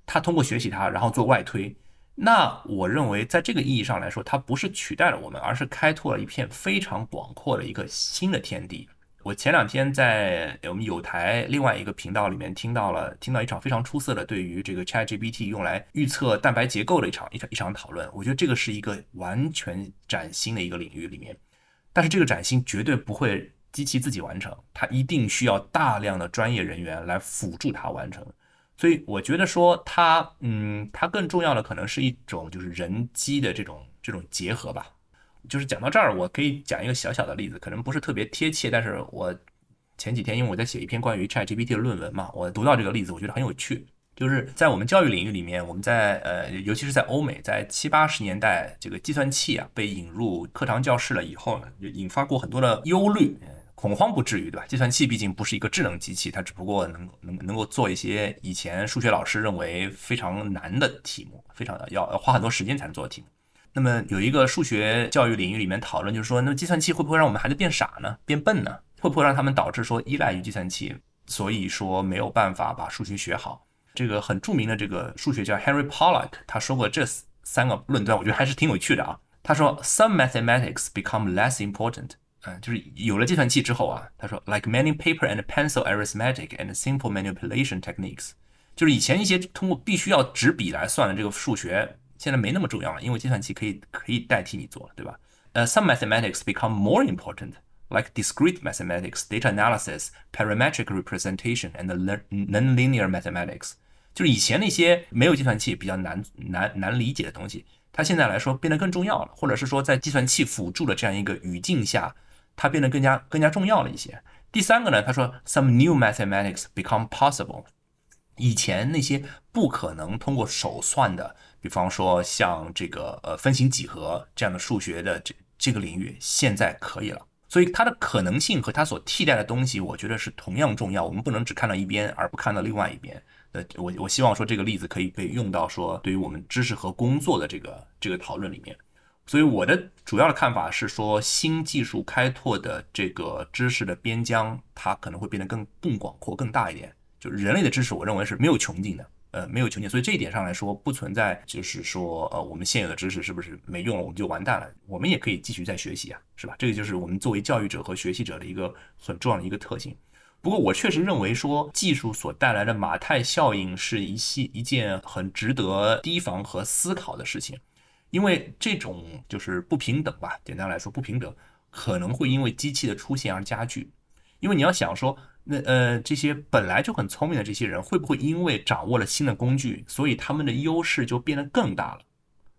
他通过学习它，然后做外推，那我认为，在这个意义上来说，它不是取代了我们，而是开拓了一片非常广阔的一个新的天地。我前两天在我们有台另外一个频道里面听到了，听到一场非常出色的对于这个 ChatGPT 用来预测蛋白结构的一场一场一场讨论。我觉得这个是一个完全崭新的一个领域里面，但是这个崭新绝对不会机器自己完成，它一定需要大量的专业人员来辅助它完成。所以我觉得说它，嗯，它更重要的可能是一种就是人机的这种这种结合吧。就是讲到这儿，我可以讲一个小小的例子，可能不是特别贴切，但是我前几天因为我在写一篇关于 ChatGPT 的论文嘛，我读到这个例子，我觉得很有趣。就是在我们教育领域里面，我们在呃，尤其是在欧美，在七八十年代，这个计算器啊被引入课堂教室了以后呢，就引发过很多的忧虑。恐慌不至于，对吧？计算器毕竟不是一个智能机器，它只不过能能能够做一些以前数学老师认为非常难的题目，非常要要花很多时间才能做的题目。那么有一个数学教育领域里面讨论，就是说，那么计算器会不会让我们孩子变傻呢？变笨呢？会不会让他们导致说依赖于计算器，所以说没有办法把数学学好？这个很著名的这个数学家 Henry Pollack 他说过这三个论断，我觉得还是挺有趣的啊。他说，Some mathematics become less important。嗯，就是有了计算器之后啊，他说，like many paper and pencil arithmetic and simple manipulation techniques，就是以前一些通过必须要纸笔来算的这个数学，现在没那么重要了，因为计算器可以可以代替你做了，对吧？呃，some mathematics become more important，like discrete mathematics, data analysis, parametric representation and nonlinear mathematics。就是以前那些没有计算器比较难难难理解的东西，它现在来说变得更重要了，或者是说在计算器辅助的这样一个语境下。它变得更加更加重要了一些。第三个呢，他说，some new mathematics become possible。以前那些不可能通过手算的，比方说像这个呃分形几何这样的数学的这这个领域，现在可以了。所以它的可能性和它所替代的东西，我觉得是同样重要。我们不能只看到一边而不看到另外一边。呃，我我希望说这个例子可以被用到说对于我们知识和工作的这个这个讨论里面。所以我的主要的看法是说，新技术开拓的这个知识的边疆，它可能会变得更更广阔、更大一点。就是人类的知识，我认为是没有穷尽的，呃，没有穷尽。所以这一点上来说，不存在就是说，呃，我们现有的知识是不是没用了，我们就完蛋了？我们也可以继续再学习啊，是吧？这个就是我们作为教育者和学习者的一个很重要的一个特性。不过，我确实认为说，技术所带来的马太效应是一系一件很值得提防和思考的事情。因为这种就是不平等吧，简单来说，不平等可能会因为机器的出现而加剧。因为你要想说，那呃这些本来就很聪明的这些人，会不会因为掌握了新的工具，所以他们的优势就变得更大了，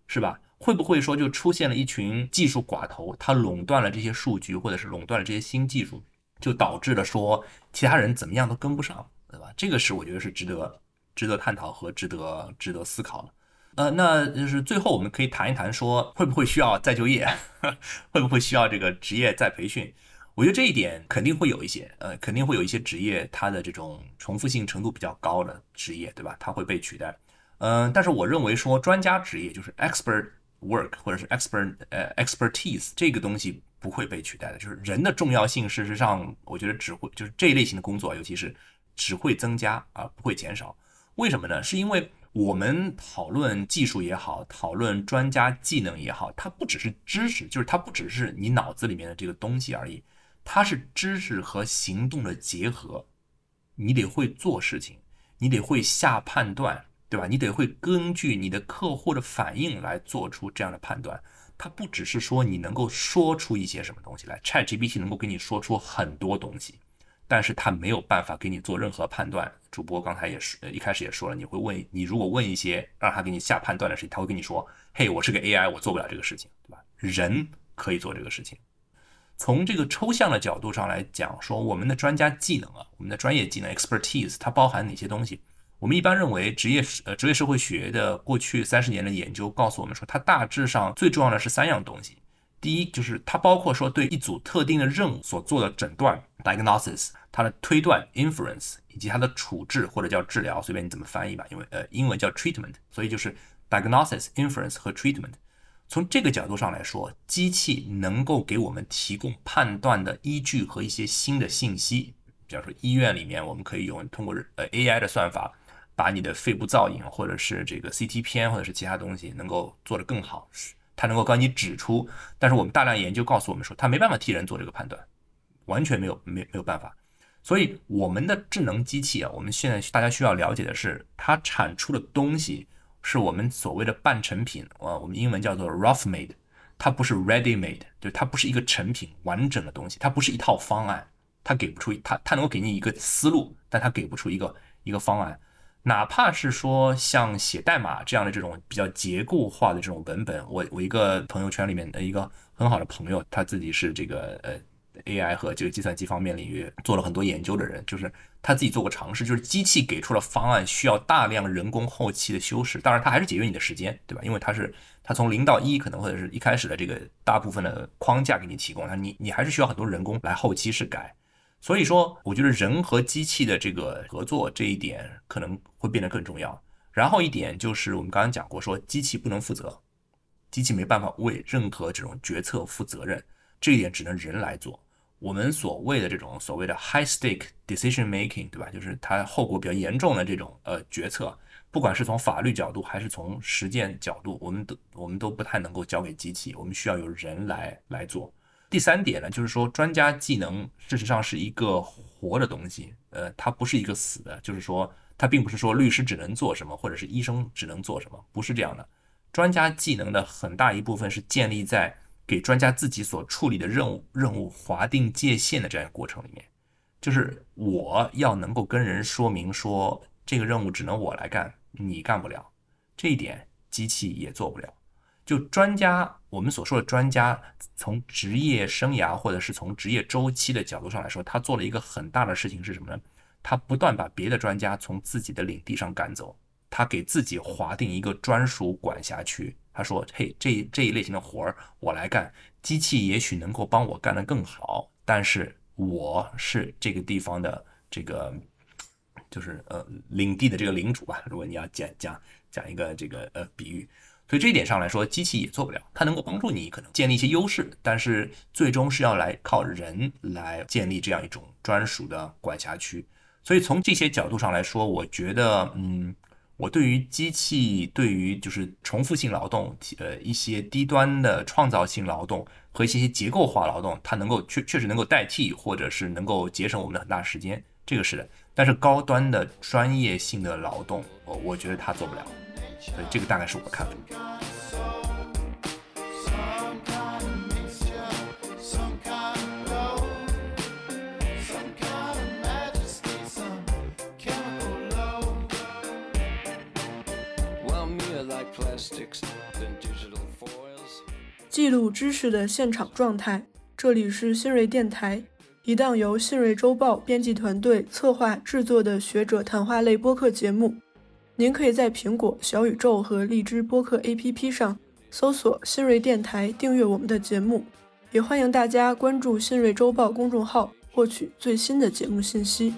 是吧？会不会说就出现了一群技术寡头，他垄断了这些数据，或者是垄断了这些新技术，就导致了说其他人怎么样都跟不上，对吧？这个是我觉得是值得值得探讨和值得值得思考的。呃，那就是最后我们可以谈一谈，说会不会需要再就业，会不会需要这个职业再培训？我觉得这一点肯定会有一些，呃，肯定会有一些职业，它的这种重复性程度比较高的职业，对吧？它会被取代。嗯，但是我认为说专家职业就是 expert work 或者是 expert 呃 expertise 这个东西不会被取代的。就是人的重要性，事实上我觉得只会就是这一类型的工作，尤其是只会增加而不会减少。为什么呢？是因为。我们讨论技术也好，讨论专家技能也好，它不只是知识，就是它不只是你脑子里面的这个东西而已，它是知识和行动的结合。你得会做事情，你得会下判断，对吧？你得会根据你的客户的反应来做出这样的判断。它不只是说你能够说出一些什么东西来，ChatGPT 能够给你说出很多东西。但是他没有办法给你做任何判断。主播刚才也是，一开始也说了，你会问你如果问一些让他给你下判断的事情，他会跟你说：“嘿，我是个 AI，我做不了这个事情，对吧？”人可以做这个事情。从这个抽象的角度上来讲，说我们的专家技能啊，我们的专业技能 expertise，它包含哪些东西？我们一般认为，职业呃职业社会学的过去三十年的研究告诉我们说，它大致上最重要的是三样东西。第一，就是它包括说对一组特定的任务所做的诊断 （diagnosis）。它的推断 inference 以及它的处置或者叫治疗，随便你怎么翻译吧，因为呃英文叫 treatment，所以就是 diagnosis inference 和 treatment。从这个角度上来说，机器能够给我们提供判断的依据和一些新的信息。比方说医院里面，我们可以用通过呃 AI 的算法把你的肺部造影或者是这个 CT 片或者是其他东西能够做得更好，它能够帮你指出。但是我们大量研究告诉我们说，它没办法替人做这个判断，完全没有没没有办法。所以我们的智能机器啊，我们现在大家需要了解的是，它产出的东西是我们所谓的半成品啊，我们英文叫做 rough made，它不是 ready made，就它不是一个成品完整的东西，它不是一套方案，它给不出它它能够给你一个思路，但它给不出一个一个方案。哪怕是说像写代码这样的这种比较结构化的这种文本，我我一个朋友圈里面的一个很好的朋友，他自己是这个呃。AI 和这个计算机方面领域做了很多研究的人，就是他自己做过尝试，就是机器给出了方案，需要大量人工后期的修饰。当然，它还是节约你的时间，对吧？因为它是它从零到一，可能或者是一开始的这个大部分的框架给你提供，那你你还是需要很多人工来后期是改。所以说，我觉得人和机器的这个合作这一点可能会变得更重要。然后一点就是我们刚刚讲过，说机器不能负责，机器没办法为任何这种决策负责任，这一点只能人来做。我们所谓的这种所谓的 high stake decision making，对吧？就是它后果比较严重的这种呃决策，不管是从法律角度还是从实践角度，我们都我们都不太能够交给机器，我们需要有人来来做。第三点呢，就是说专家技能事实上是一个活的东西，呃，它不是一个死的，就是说它并不是说律师只能做什么，或者是医生只能做什么，不是这样的。专家技能的很大一部分是建立在。给专家自己所处理的任务任务划定界限的这样一个过程里面，就是我要能够跟人说明说这个任务只能我来干，你干不了，这一点机器也做不了。就专家，我们所说的专家，从职业生涯或者是从职业周期的角度上来说，他做了一个很大的事情是什么呢？他不断把别的专家从自己的领地上赶走，他给自己划定一个专属管辖区。他说：“嘿，这这一类型的活儿我来干，机器也许能够帮我干得更好，但是我是这个地方的这个，就是呃领地的这个领主吧。如果你要讲讲讲一个这个呃比喻，所以这一点上来说，机器也做不了。它能够帮助你可能建立一些优势，但是最终是要来靠人来建立这样一种专属的管辖区。所以从这些角度上来说，我觉得嗯。”我对于机器，对于就是重复性劳动，呃，一些低端的创造性劳动和一些结构化劳动，它能够确确实能够代替，或者是能够节省我们的很大时间，这个是的。但是高端的专业性的劳动，我我觉得它做不了，所以这个大概是我的看法。记录知识的现场状态，这里是新锐电台，一档由新锐周报编辑团队策划制作的学者谈话类播客节目。您可以在苹果、小宇宙和荔枝播客 APP 上搜索“新锐电台”，订阅我们的节目。也欢迎大家关注新锐周报公众号，获取最新的节目信息。